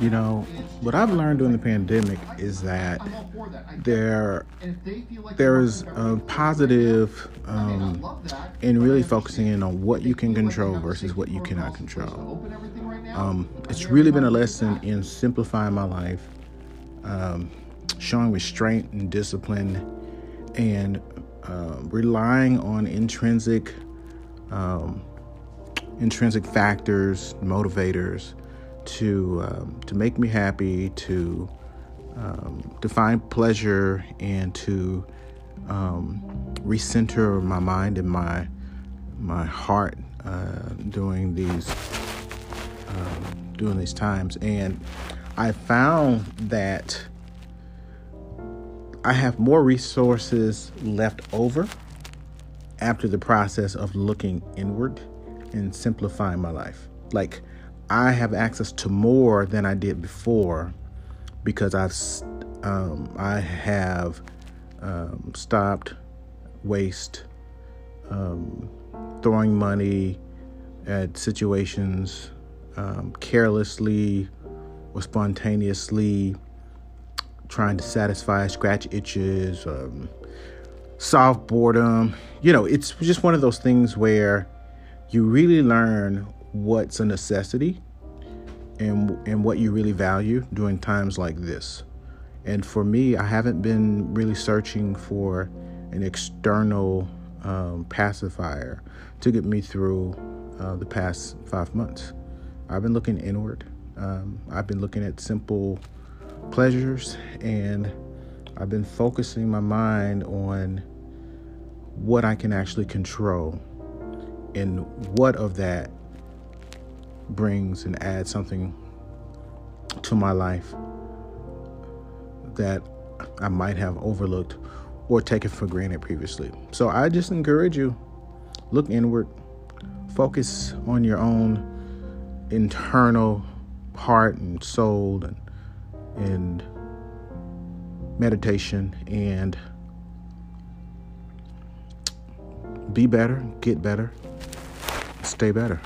You know, what I've learned during the pandemic is that there there is a positive um, in really focusing in on what you can control versus what you cannot control. Um, it's really been a lesson in simplifying my life, um, showing restraint and discipline, and uh, relying on intrinsic um, intrinsic factors, motivators to um, to make me happy, to um, to find pleasure, and to um, recenter my mind and my my heart uh, during these um, during these times. And I found that I have more resources left over after the process of looking inward and simplifying my life. Like I have access to more than I did before because I've um, I have um, stopped waste, um, throwing money at situations um, carelessly or spontaneously, trying to satisfy scratch itches, um, solve boredom. You know, it's just one of those things where you really learn what's a necessity and and what you really value during times like this. And for me, I haven't been really searching for an external um, pacifier to get me through uh, the past five months. I've been looking inward. Um, I've been looking at simple pleasures and I've been focusing my mind on what I can actually control and what of that brings and adds something to my life that I might have overlooked or taken for granted previously. So I just encourage you look inward, focus on your own internal heart and soul and and meditation and be better, get better, stay better.